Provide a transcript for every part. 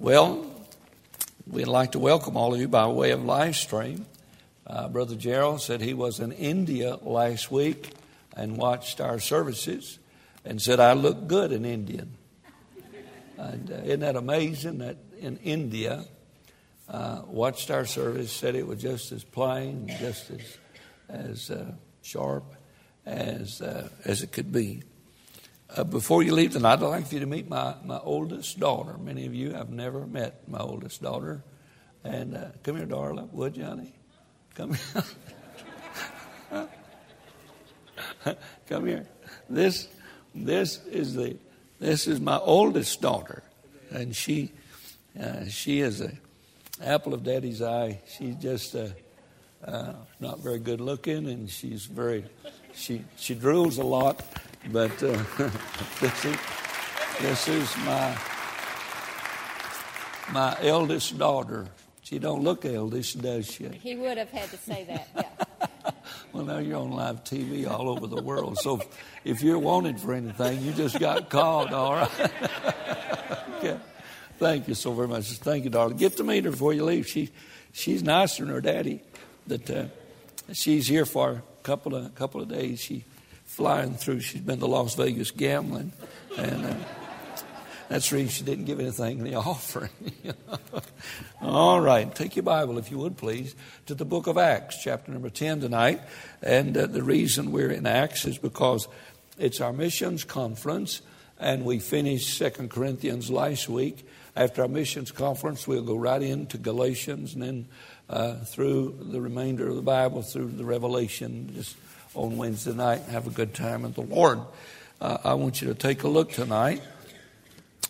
Well, we'd like to welcome all of you by way of live stream. Uh, Brother Gerald said he was in India last week and watched our services and said, I look good in Indian. And uh, isn't that amazing that in India, uh, watched our service, said it was just as plain, just as, as uh, sharp as, uh, as it could be. Uh, before you leave tonight, I'd like for you to meet my, my oldest daughter. Many of you have never met my oldest daughter. And uh, come here, darling. Would Johnny? Come here. come here. This, this is the, this is my oldest daughter, and she, uh, she is a apple of Daddy's eye. She's just uh, uh, not very good looking, and she's very, she she drools a lot but uh, this, is, this is my my eldest daughter. She don't look eldest, does she? He would have had to say that. Yeah. well, now you're on live TV all over the world. So if you're wanted for anything, you just got called. All right. okay. Thank you so very much. Thank you, darling. Get to meet her before you leave. She she's nicer than her daddy. That uh, she's here for a couple of couple of days. She flying through. She's been to Las Vegas gambling, and uh, that's the reason she didn't give anything in the offering. All right, take your Bible, if you would, please, to the book of Acts, chapter number 10 tonight. And uh, the reason we're in Acts is because it's our missions conference, and we finished Second Corinthians last week. After our missions conference, we'll go right into Galatians and then uh, through the remainder of the Bible, through the Revelation. Just on Wednesday night and have a good time with the Lord. Uh, I want you to take a look tonight.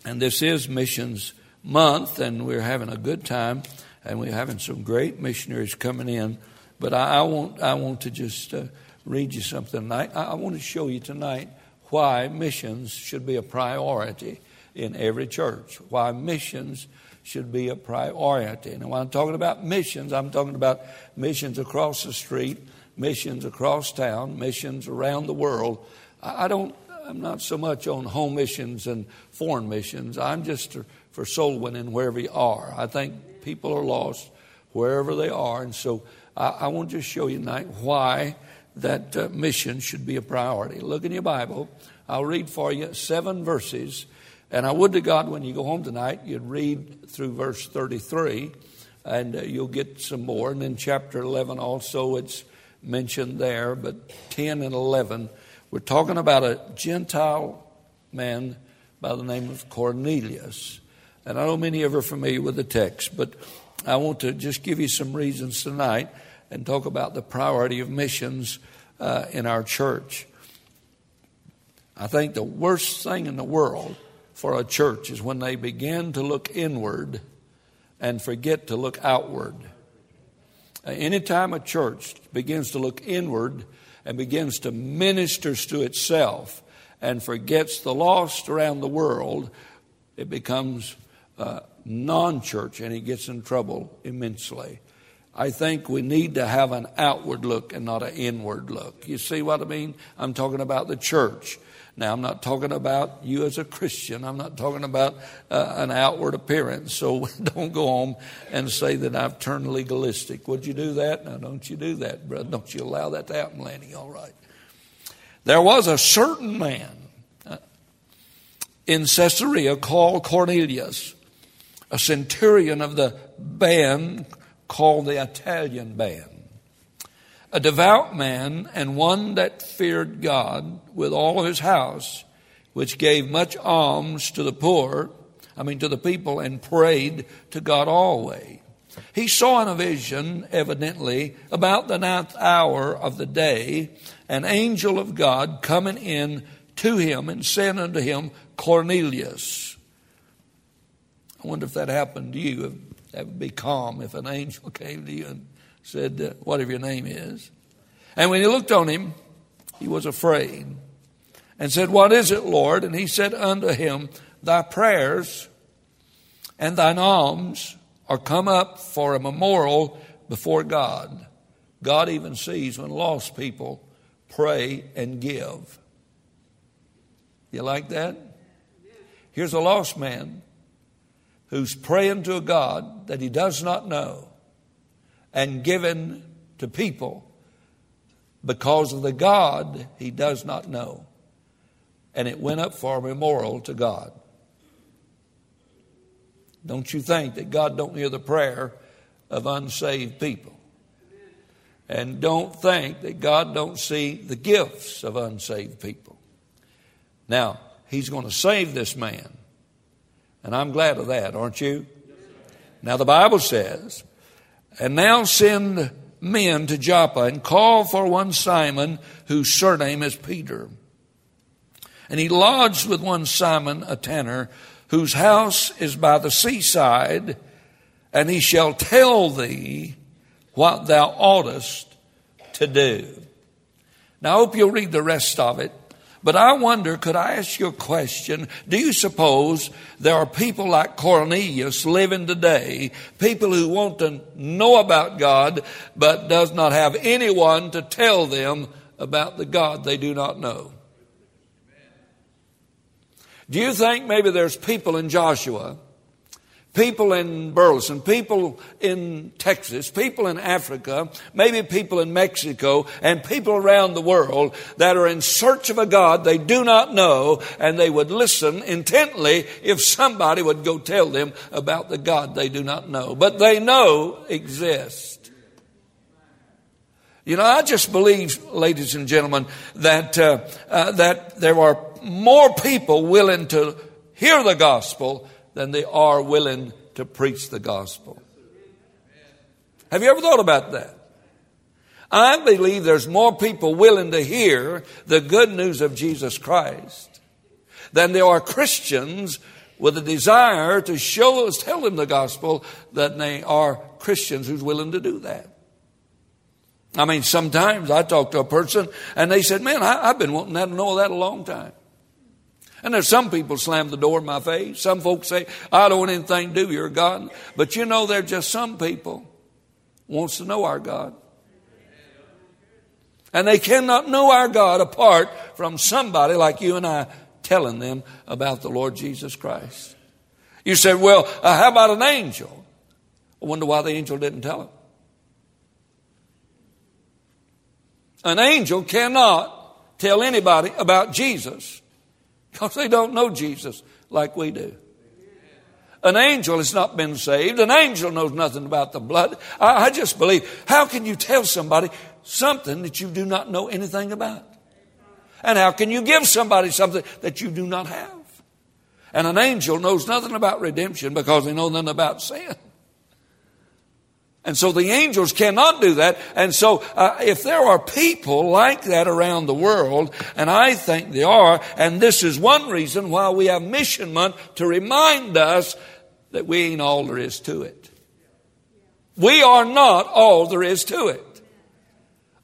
And this is Missions Month, and we're having a good time, and we're having some great missionaries coming in. But I, I want, I want to just uh, read you something tonight. I, I want to show you tonight why missions should be a priority in every church, why missions should be a priority. And when I'm talking about missions, I'm talking about missions across the street missions across town, missions around the world. I don't, I'm not so much on home missions and foreign missions. I'm just for soul winning wherever you are. I think people are lost wherever they are. And so I, I want to just show you tonight why that uh, mission should be a priority. Look in your Bible. I'll read for you seven verses. And I would to God when you go home tonight, you'd read through verse 33 and uh, you'll get some more. And then chapter 11 also, it's mentioned there, but 10 and 11, we're talking about a Gentile man by the name of Cornelius. And I know many of you are familiar with the text, but I want to just give you some reasons tonight and talk about the priority of missions uh, in our church. I think the worst thing in the world for a church is when they begin to look inward and forget to look outward. Uh, anytime a church begins to look inward and begins to minister to itself and forgets the lost around the world, it becomes uh, non church and it gets in trouble immensely. I think we need to have an outward look and not an inward look. You see what I mean? I'm talking about the church. Now, I'm not talking about you as a Christian. I'm not talking about uh, an outward appearance. So don't go home and say that I've turned legalistic. Would you do that? No, don't you do that, brother. Don't you allow that to happen, Lanny. All right. There was a certain man uh, in Caesarea called Cornelius, a centurion of the band called the Italian band a devout man and one that feared God with all his house, which gave much alms to the poor, I mean to the people, and prayed to God always. He saw in a vision, evidently, about the ninth hour of the day, an angel of God coming in to him and saying unto him, Cornelius. I wonder if that happened to you. That would be calm if an angel came to you and said, uh, whatever your name is. And when he looked on him, he was afraid and said, What is it, Lord? And he said unto him, Thy prayers and thine alms are come up for a memorial before God. God even sees when lost people pray and give. You like that? Here's a lost man who's praying to a God that he does not know and giving to people because of the God he does not know. And it went up for a memorial to God. Don't you think that God don't hear the prayer of unsaved people? And don't think that God don't see the gifts of unsaved people. Now, he's going to save this man. And I'm glad of that, aren't you? Now, the Bible says, and now send men to Joppa and call for one Simon whose surname is Peter. And he lodged with one Simon, a tanner, whose house is by the seaside, and he shall tell thee what thou oughtest to do. Now, I hope you'll read the rest of it. But I wonder, could I ask you a question? Do you suppose there are people like Cornelius living today, people who want to know about God, but does not have anyone to tell them about the God they do not know? Do you think maybe there's people in Joshua people in Burleson, people in Texas, people in Africa, maybe people in Mexico, and people around the world that are in search of a God they do not know, and they would listen intently if somebody would go tell them about the God they do not know. But they know exists. You know, I just believe, ladies and gentlemen, that uh, uh, that there are more people willing to hear the gospel than they are willing to preach the gospel. Have you ever thought about that? I believe there's more people willing to hear the good news of Jesus Christ than there are Christians with a desire to show us, tell them the gospel, that they are Christians who's willing to do that. I mean, sometimes I talk to a person and they said, Man, I, have been wanting that to know that a long time. And there's some people slam the door in my face. Some folks say, I don't want anything to do, you're God. But you know, there's just some people wants to know our God. And they cannot know our God apart from somebody like you and I telling them about the Lord Jesus Christ. You said, well, uh, how about an angel? I wonder why the angel didn't tell him. An angel cannot tell anybody about Jesus because they don't know Jesus like we do. An angel has not been saved. An angel knows nothing about the blood. I, I just believe, how can you tell somebody something that you do not know anything about? And how can you give somebody something that you do not have? And an angel knows nothing about redemption because they know nothing about sin. And so the angels cannot do that. And so uh, if there are people like that around the world, and I think there are, and this is one reason why we have Mission Month to remind us that we ain't all there is to it. We are not all there is to it.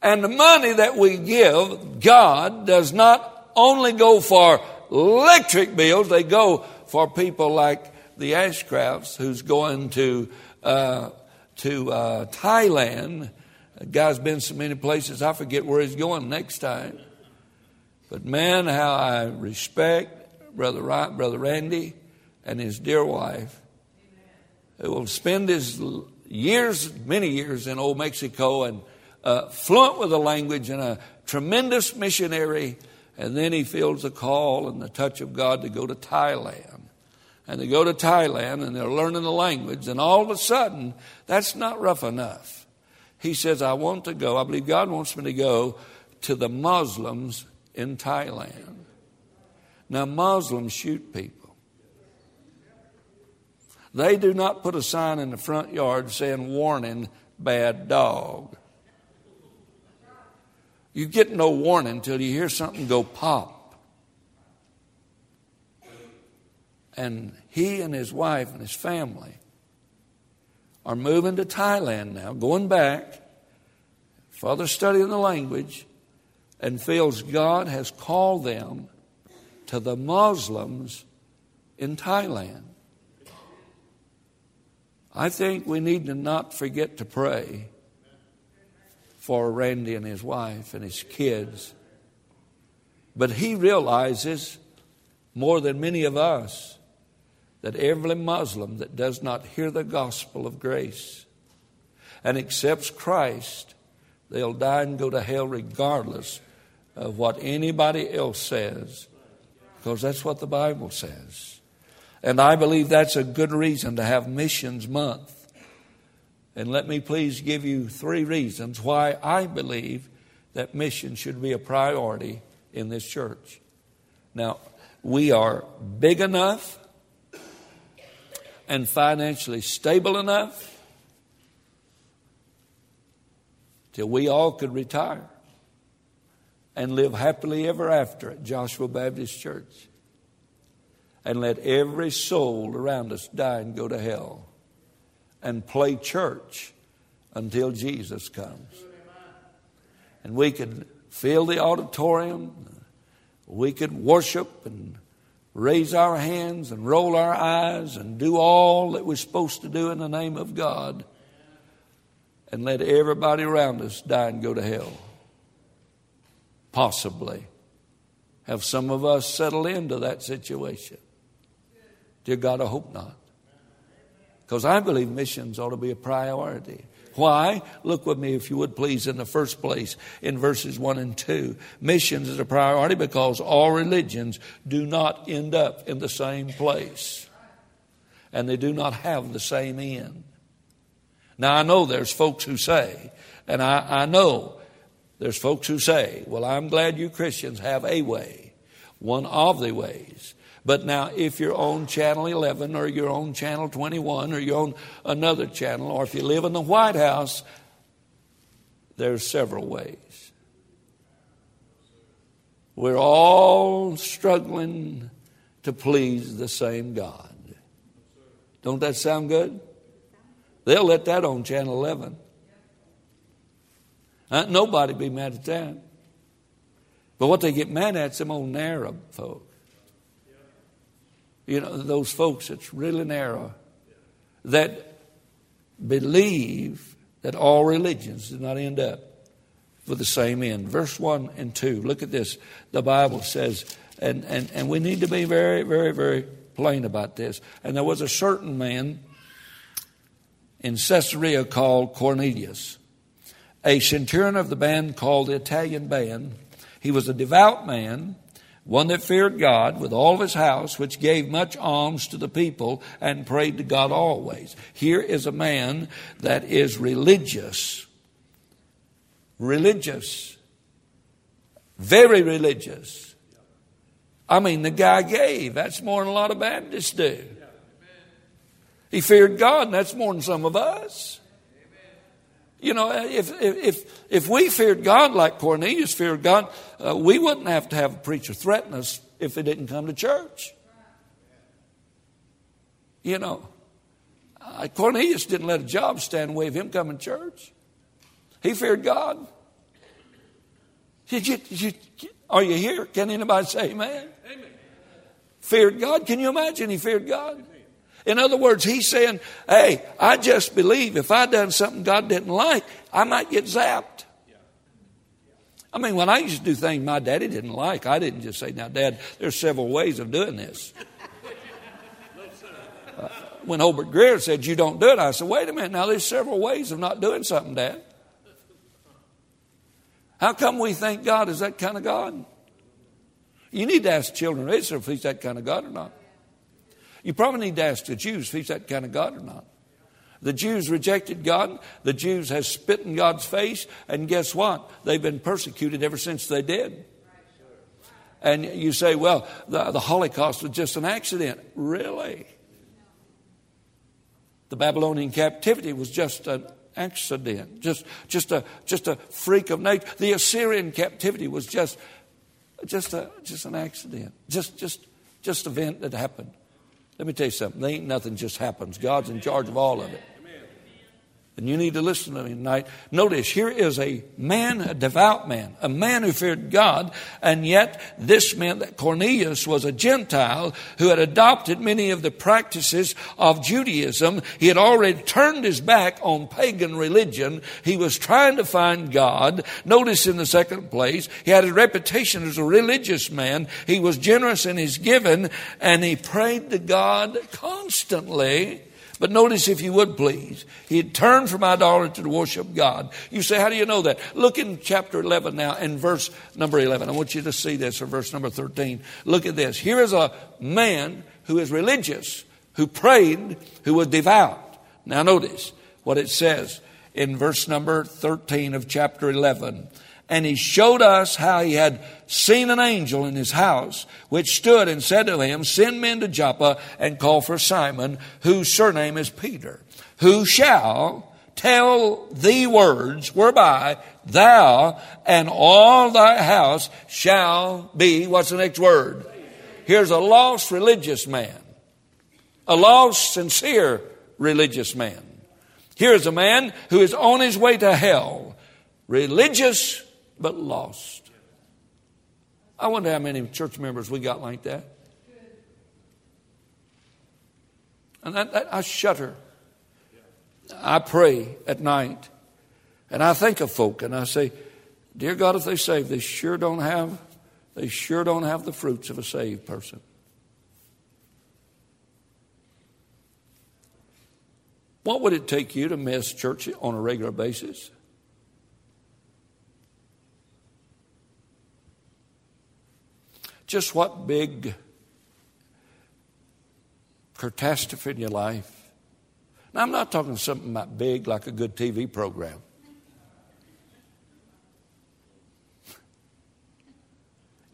And the money that we give, God does not only go for electric bills, they go for people like the Ashcrafts who's going to uh, to uh, Thailand. The guy's been so many places, I forget where he's going next time. But man, how I respect Brother, Brother Randy and his dear wife, who will spend his years, many years in old Mexico and uh, fluent with the language and a tremendous missionary. And then he feels the call and the touch of God to go to Thailand and they go to Thailand and they're learning the language, and all of a sudden, that's not rough enough. He says, I want to go, I believe God wants me to go to the Muslims in Thailand. Now, Muslims shoot people. They do not put a sign in the front yard saying, warning, bad dog. You get no warning until you hear something go pop. And he and his wife and his family are moving to Thailand now, going back, further studying the language, and feels God has called them to the Muslims in Thailand. I think we need to not forget to pray for Randy and his wife and his kids. But he realizes more than many of us that every Muslim that does not hear the gospel of grace and accepts Christ, they'll die and go to hell regardless of what anybody else says, because that's what the Bible says. And I believe that's a good reason to have Missions Month. And let me please give you three reasons why I believe that mission should be a priority in this church. Now, we are big enough and financially stable enough till we all could retire and live happily ever after at Joshua Baptist Church and let every soul around us die and go to hell and play church until Jesus comes. And we could fill the auditorium, we could worship and raise our hands and roll our eyes and do all that we're supposed to do in the name of God and let everybody around us die and go to hell. Possibly have some of us settle into that situation. Dear God, I hope not. Because I believe missions ought to be a priority. Why? Look with me, if you would please, in the first place, in verses 1 and 2. Missions is a priority because all religions do not end up in the same place, and they do not have the same end. Now, I know there's folks who say, and I, I know there's folks who say, well, I'm glad you Christians have a way, one of the ways. But now, if you're on channel 11 or you're on channel 21 or you're on another channel, or if you live in the White House, there's several ways. We're all struggling to please the same God. Don't that sound good? They'll let that on channel 11. Uh, nobody be mad at that. But what they get mad at is them old Arab folk you know, those folks that's really narrow that believe that all religions do not end up with the same end. Verse 1 and 2, look at this. The Bible says, and, and, and we need to be very, very, very plain about this. And there was a certain man in Caesarea called Cornelius, a centurion of the band called the Italian band. He was a devout man one that feared God with all of his house, which gave much alms to the people and prayed to God always. Here is a man that is religious. Religious. Very religious. I mean, the guy gave. That's more than a lot of Baptists do. He feared God, and that's more than some of us. You know, if, if, if we feared God like Cornelius feared God, uh, we wouldn't have to have a preacher threaten us if they didn't come to church. You know, uh, Cornelius didn't let a job stand in the way of him coming to church. He feared God. Did you, did you, are you here? Can anybody say amen? amen? Feared God. Can you imagine he feared God? In other words, he's saying, hey, I just believe if I'd done something God didn't like, I might get zapped. I mean, when I used to do things my daddy didn't like, I didn't just say, now, Dad, there's several ways of doing this. Uh, when Hobart Greer said, you don't do it, I said, wait a minute, now there's several ways of not doing something, Dad. How come we think God is that kind of God? You need to ask children of Israel if he's that kind of God or not. You probably need to ask the Jews if he's that kind of God or not. The Jews rejected God. The Jews have spit in God's face. And guess what? They've been persecuted ever since they did. And you say, well, the, the Holocaust was just an accident. Really? The Babylonian captivity was just an accident, just, just, a, just a freak of nature. The Assyrian captivity was just, just, a, just an accident, just, just, just an event that happened. Let me tell you something. Ain't nothing just happens. God's in charge of all of it. And you need to listen to me tonight. Notice here is a man, a devout man, a man who feared God, and yet this meant that Cornelius was a Gentile who had adopted many of the practices of Judaism. He had already turned his back on pagan religion. He was trying to find God. Notice in the second place, he had a reputation as a religious man. He was generous in his giving, and he prayed to God constantly. But notice, if you would please, he had turned from idolatry to worship God. You say, how do you know that? Look in chapter 11 now, in verse number 11. I want you to see this, or verse number 13. Look at this. Here is a man who is religious, who prayed, who was devout. Now, notice what it says in verse number 13 of chapter 11 and he showed us how he had seen an angel in his house, which stood and said to him, Send men to Joppa and call for Simon, whose surname is Peter, who shall tell thee words whereby thou and all thy house shall be. What's the next word? Here's a lost religious man, a lost, sincere religious man. Here's a man who is on his way to hell, religious but lost. I wonder how many church members we got like that. And I, I, I shudder. I pray at night, and I think of folk, and I say, "Dear God, if they save, they sure don't have, they sure don't have the fruits of a saved person." What would it take you to miss church on a regular basis? Just what big catastrophe in your life? Now, I'm not talking something about big like a good TV program.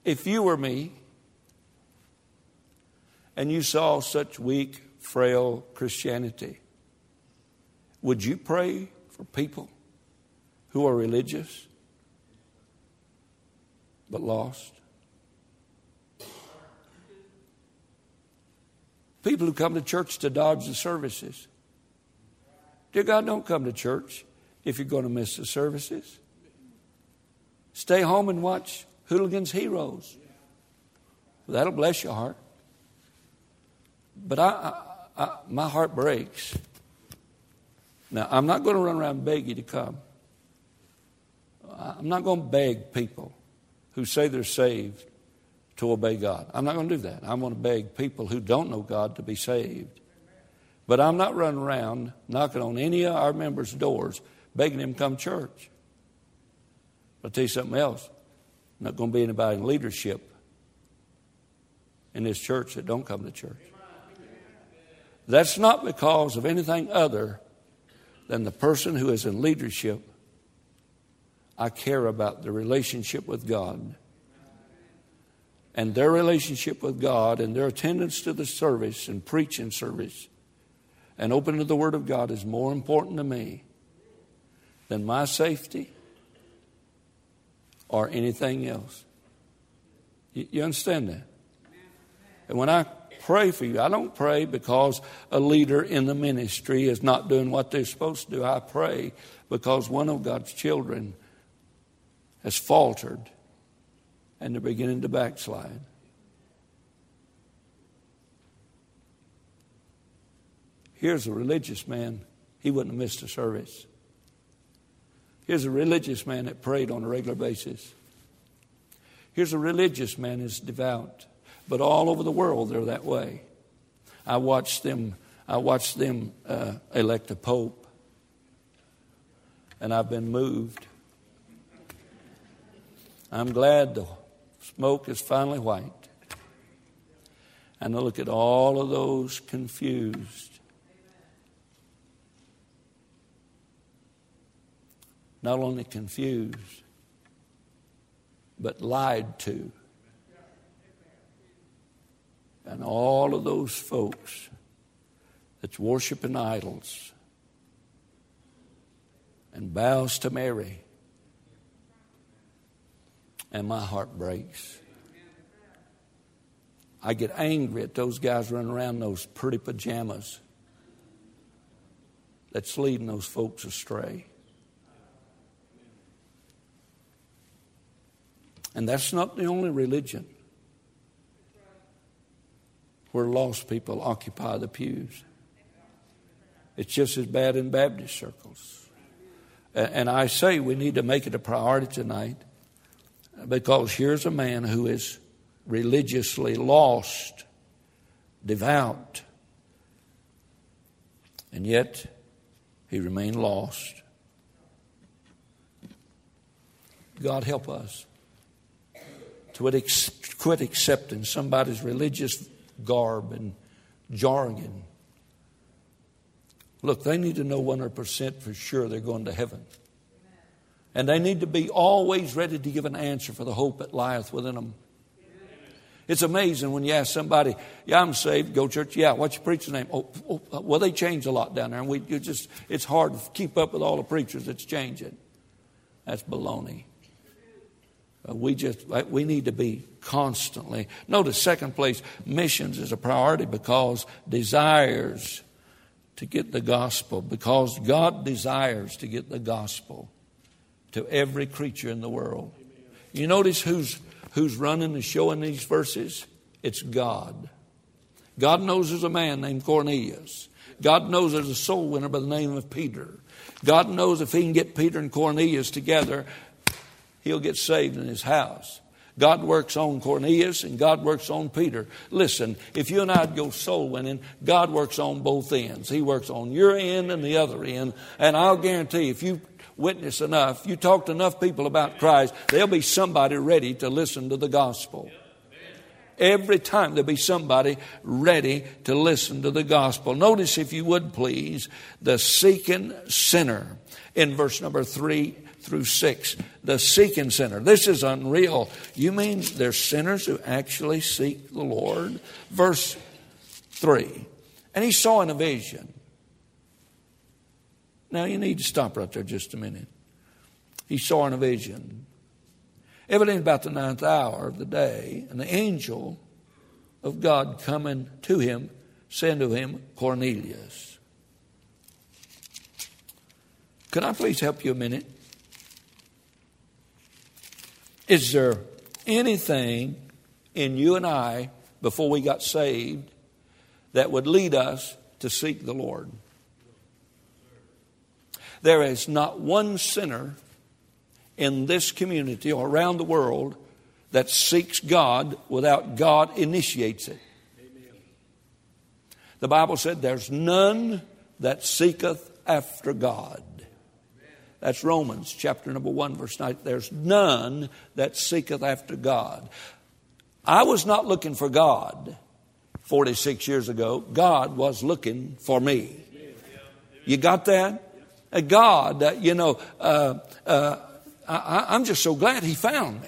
If you were me and you saw such weak, frail Christianity, would you pray for people who are religious but lost? People who come to church to dodge the services. Dear God, don't come to church if you're going to miss the services. Stay home and watch Hogan's Heroes. That'll bless your heart. But I, I, I, my heart breaks. Now, I'm not going to run around and beg you to come. I'm not going to beg people who say they're saved to obey God. I'm not going to do that. I'm going to beg people who don't know God to be saved. But I'm not running around knocking on any of our members' doors begging them to come to church. I'll tell you something else. Not going to be anybody in leadership in this church that don't come to church. That's not because of anything other than the person who is in leadership. I care about the relationship with God and their relationship with God and their attendance to the service and preaching service and opening to the Word of God is more important to me than my safety or anything else. You, you understand that? And when I pray for you, I don't pray because a leader in the ministry is not doing what they're supposed to do. I pray because one of God's children has faltered and they're beginning to backslide. Here's a religious man, he wouldn't have missed a service. Here's a religious man that prayed on a regular basis. Here's a religious man who's devout. But all over the world, they're that way. I watched them, I watched them uh, elect a pope, and I've been moved. I'm glad the Smoke is finally white. And I look at all of those confused. Not only confused, but lied to. And all of those folks that's worshiping idols and bows to Mary and my heart breaks. I get angry at those guys running around in those pretty pajamas. that's leading those folks astray. And that's not the only religion where lost people occupy the pews. It's just as bad in Baptist circles. And I say we need to make it a priority tonight because here's a man who is religiously lost, devout, and yet he remained lost. God help us to quit accepting somebody's religious garb and jargon. Look, they need to know 100% for sure they're going to heaven. And they need to be always ready to give an answer for the hope that lieth within them. It's amazing when you ask somebody, "Yeah, I'm saved. Go church. Yeah, what's your preacher's name? Oh, oh, well, they change a lot down there, and we just it's hard to keep up with all the preachers that's changing. That's baloney. Uh, we just we need to be constantly. Notice second place, missions is a priority because desires to get the gospel because God desires to get the gospel to every creature in the world. You notice who's who's running the show in these verses? It's God. God knows there's a man named Cornelius. God knows there's a soul winner by the name of Peter. God knows if he can get Peter and Cornelius together, he'll get saved in his house. God works on Cornelius and God works on Peter. Listen, if you and I'd go soul winning, God works on both ends. He works on your end and the other end. And I'll guarantee if you witness enough, you talk to enough people about Christ, there'll be somebody ready to listen to the gospel. Every time there'll be somebody ready to listen to the gospel. Notice, if you would please, the seeking sinner in verse number three through 6. The seeking sinner. This is unreal. You mean there's sinners who actually seek the Lord? Verse 3. And he saw in a vision. Now you need to stop right there just a minute. He saw in a vision. Evidently about the ninth hour of the day, and the angel of God coming to him, saying to him, Cornelius. Can I please help you a minute? Is there anything in you and I before we got saved that would lead us to seek the Lord? There is not one sinner in this community or around the world that seeks God without God initiates it. Amen. The Bible said, There's none that seeketh after God. That's Romans chapter number 1, verse 9. There's none that seeketh after God. I was not looking for God 46 years ago. God was looking for me. You got that? God, you know, uh, uh, I, am just so glad He found me.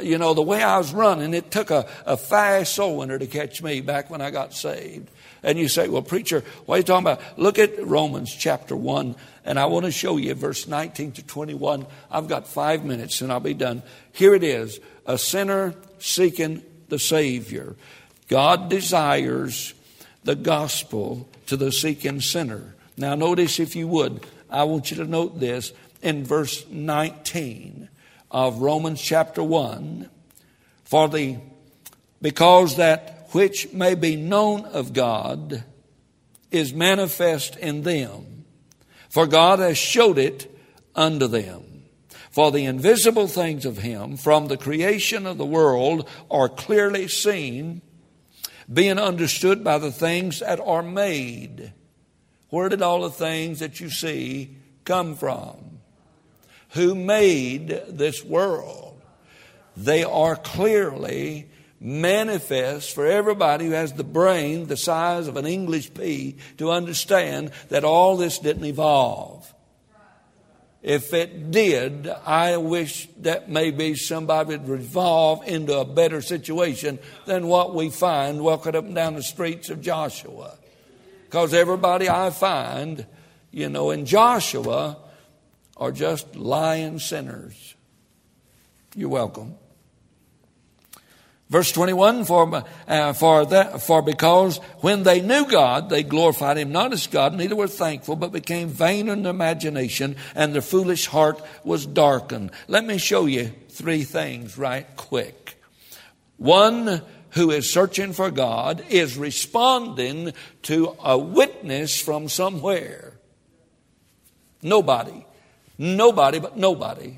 You know, the way I was running, it took a, a fast soul winner to catch me back when I got saved. And you say, well, preacher, what are you talking about? Look at Romans chapter 1, and I want to show you verse 19 to 21. I've got five minutes and I'll be done. Here it is a sinner seeking the Savior. God desires the gospel to the seeking sinner. Now, notice if you would, I want you to note this in verse 19 of Romans chapter 1. For the because that which may be known of God is manifest in them, for God has showed it unto them. For the invisible things of Him from the creation of the world are clearly seen, being understood by the things that are made. Where did all the things that you see come from? Who made this world? They are clearly manifest for everybody who has the brain the size of an English pea to understand that all this didn't evolve. If it did, I wish that maybe somebody would evolve into a better situation than what we find walking up and down the streets of Joshua. Because everybody I find, you know, in Joshua are just lying sinners. You're welcome. Verse 21, for, uh, for, that, for because when they knew God, they glorified him not as God, neither were thankful, but became vain in their imagination, and their foolish heart was darkened. Let me show you three things right quick. One who is searching for God is responding to a witness from somewhere. Nobody, nobody but nobody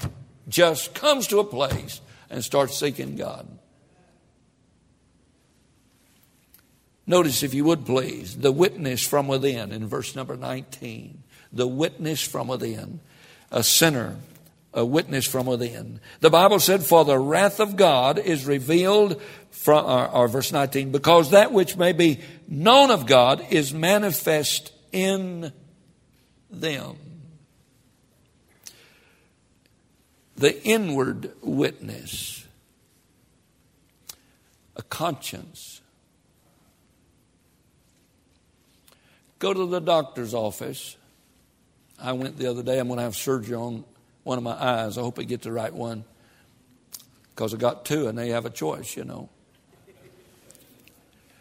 just comes to a place and starts seeking God. Notice, if you would please, the witness from within in verse number 19. The witness from within. A sinner, a witness from within. The Bible said, For the wrath of God is revealed from, or, verse 19, because that which may be known of God is manifest in them. The inward witness, a conscience Go to the doctor's office. I went the other day. I'm going to have surgery on one of my eyes. I hope I get the right one because I got two and they have a choice, you know.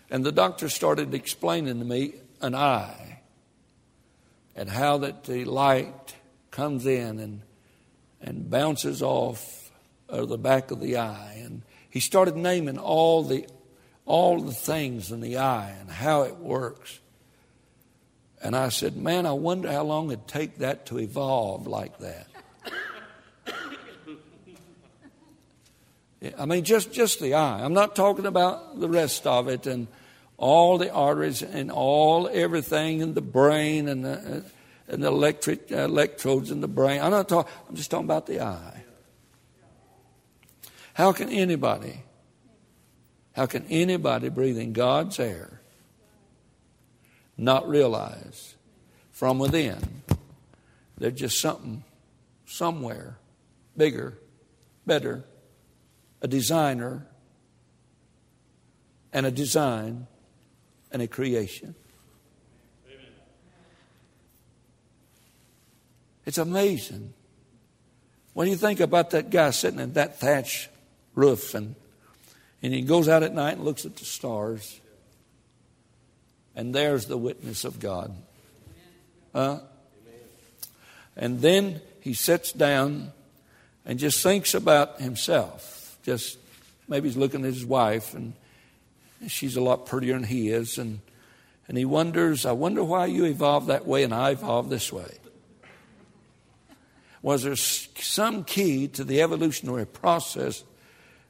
And the doctor started explaining to me an eye and how that the light comes in and, and bounces off of the back of the eye. And he started naming all the, all the things in the eye and how it works. And I said, Man, I wonder how long it'd take that to evolve like that. I mean, just, just the eye. I'm not talking about the rest of it and all the arteries and all everything in the brain and the, and the electric electrodes in the brain. I'm not talking. I'm just talking about the eye. How can anybody? How can anybody breathing God's air not realize from within there's just something somewhere bigger, better, a designer, and a design and a creation. It's amazing. When you think about that guy sitting in that thatch roof and, and he goes out at night and looks at the stars and there's the witness of God. Uh, and then he sits down and just thinks about himself. Just maybe he's looking at his wife, and she's a lot prettier than he is. And, and he wonders, I wonder why you evolved that way and I evolved this way. Was there some key to the evolutionary process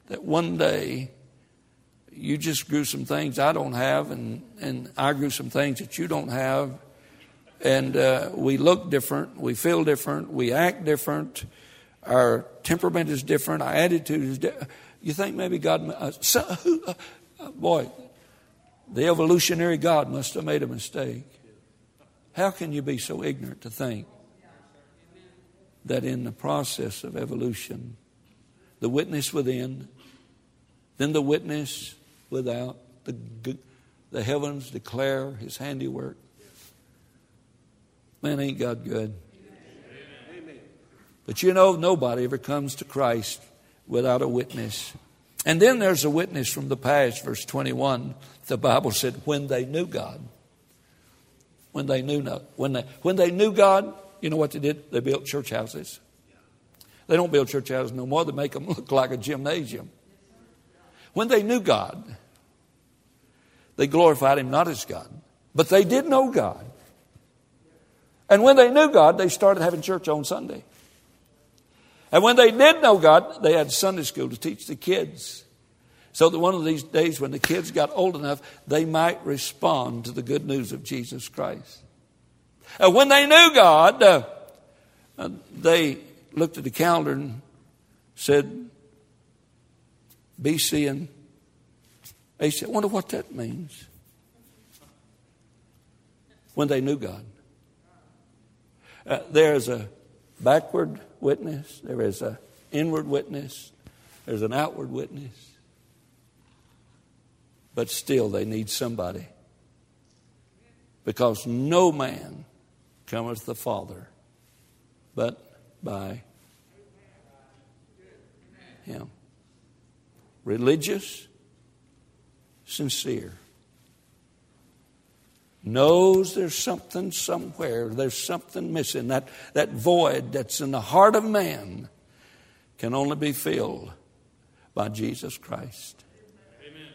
that one day you just grew some things I don't have, and, and I grew some things that you don't have. And uh, we look different, we feel different, we act different, our temperament is different, our attitude is different. You think maybe God, uh, so, who, uh, boy, the evolutionary God must have made a mistake. How can you be so ignorant to think that in the process of evolution, the witness within, then the witness without. The, the heavens declare his handiwork. Man, ain't God good? But you know, nobody ever comes to Christ without a witness. And then there's a witness from the past, verse 21. The Bible said, when they knew God. When they knew no, when they when they knew God, you know what they did? They built church houses. They don't build church houses no more. They make them look like a gymnasium. When they knew God, they glorified him not as God, but they did know God. And when they knew God, they started having church on Sunday. And when they did know God, they had Sunday school to teach the kids. So that one of these days, when the kids got old enough, they might respond to the good news of Jesus Christ. And when they knew God, uh, they looked at the calendar and said, BC and said, I wonder what that means. When they knew God. Uh, there is a backward witness, there is an inward witness, there's an outward witness. But still, they need somebody. Because no man cometh the Father but by Him. Religious, sincere, knows there's something somewhere, there's something missing. That, that void that's in the heart of man can only be filled by Jesus Christ. Amen.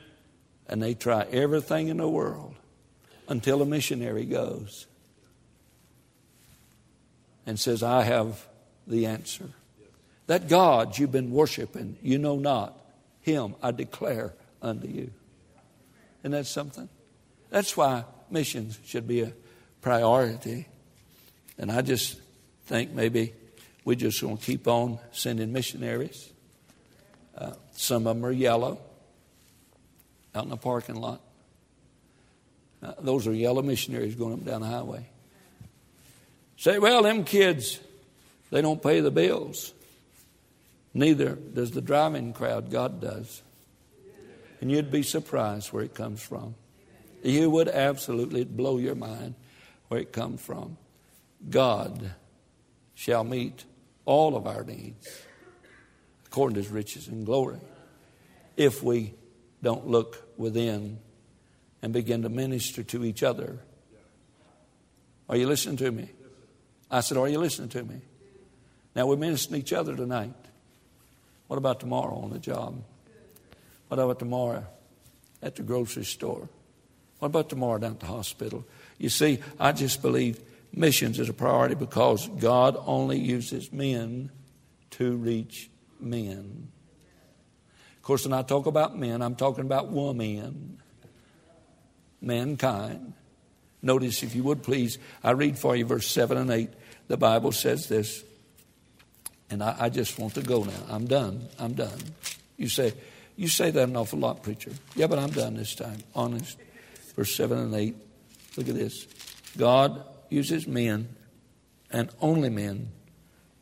And they try everything in the world until a missionary goes and says, I have the answer. That God you've been worshiping, you know not, him I declare unto you. And that's something. That's why missions should be a priority. And I just think maybe we just going to keep on sending missionaries. Uh, some of them are yellow out in the parking lot. Uh, those are yellow missionaries going up down the highway. Say, well, them kids, they don't pay the bills. Neither does the driving crowd. God does. And you'd be surprised where it comes from. You would absolutely blow your mind where it comes from. God shall meet all of our needs according to his riches and glory if we don't look within and begin to minister to each other. Are you listening to me? I said, Are you listening to me? Now we're ministering to each other tonight. What about tomorrow on the job? What about tomorrow at the grocery store? What about tomorrow down at the hospital? You see, I just believe missions is a priority because God only uses men to reach men. Of course, when I talk about men, I'm talking about woman, mankind. Notice, if you would please, I read for you verse 7 and 8. The Bible says this, and I, I just want to go now. I'm done. I'm done. You say, you say that an awful lot, preacher. Yeah, but I'm done this time. Honest. Verse 7 and 8. Look at this. God uses men and only men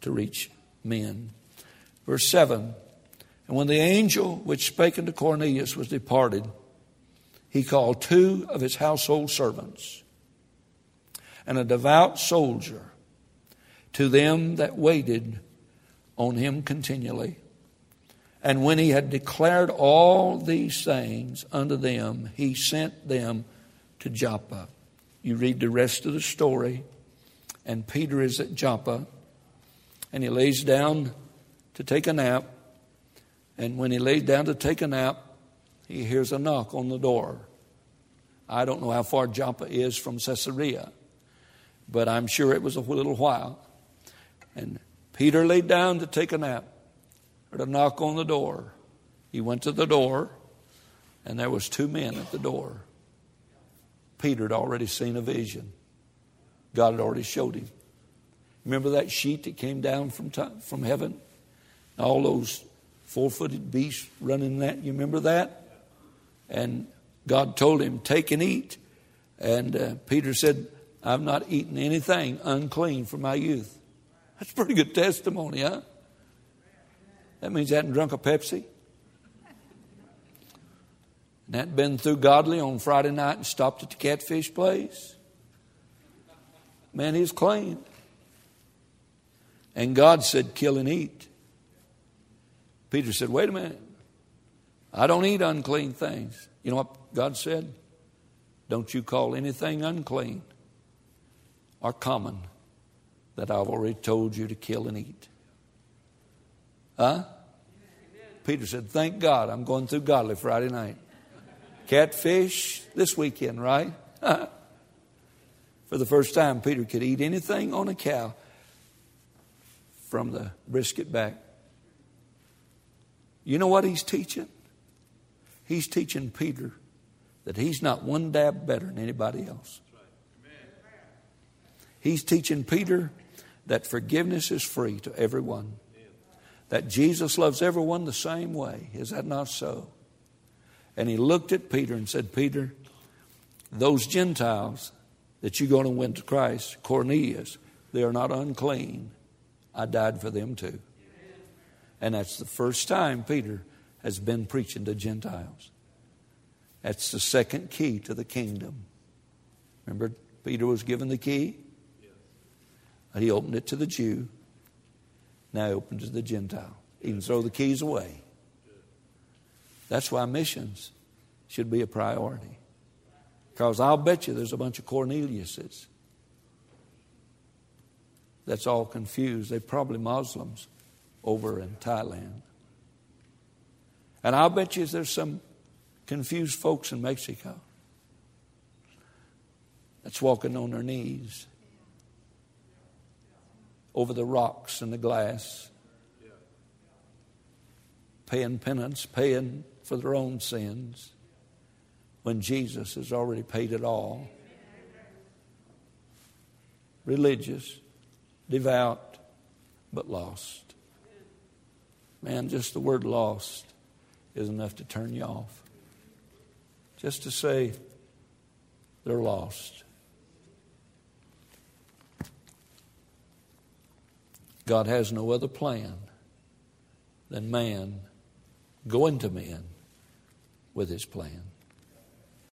to reach men. Verse 7 And when the angel which spake unto Cornelius was departed, he called two of his household servants and a devout soldier to them that waited on him continually. And when he had declared all these things unto them, he sent them to Joppa. You read the rest of the story, and Peter is at Joppa, and he lays down to take a nap. And when he lays down to take a nap, he hears a knock on the door. I don't know how far Joppa is from Caesarea, but I'm sure it was a little while. And Peter laid down to take a nap. A knock on the door. He went to the door, and there was two men at the door. Peter had already seen a vision. God had already showed him. Remember that sheet that came down from, time, from heaven? All those four footed beasts running that. You remember that? And God told him, Take and eat. And uh, Peter said, I've not eaten anything unclean from my youth. That's pretty good testimony, huh? That means he hadn't drunk a Pepsi. And hadn't been through godly on Friday night and stopped at the catfish place. Man, he's clean. And God said, kill and eat. Peter said, wait a minute. I don't eat unclean things. You know what God said? Don't you call anything unclean or common that I've already told you to kill and eat. Huh? Peter said, Thank God I'm going through godly Friday night. Catfish this weekend, right? For the first time, Peter could eat anything on a cow from the brisket back. You know what he's teaching? He's teaching Peter that he's not one dab better than anybody else. He's teaching Peter that forgiveness is free to everyone, that Jesus loves everyone the same way. Is that not so? And he looked at Peter and said, Peter, those Gentiles that you're going to win to Christ, Cornelius, they are not unclean. I died for them too. And that's the first time Peter has been preaching to Gentiles. That's the second key to the kingdom. Remember, Peter was given the key? He opened it to the Jew. Now open to the Gentile. Even throw the keys away. That's why missions should be a priority. Because I'll bet you there's a bunch of Corneliuses that's all confused. They're probably Muslims over in Thailand. And I'll bet you there's some confused folks in Mexico that's walking on their knees over the rocks and the glass, paying penance, paying for their own sins when Jesus has already paid it all. Religious, devout, but lost. Man, just the word lost is enough to turn you off. Just to say they're lost. God has no other plan than man going to men with his plan.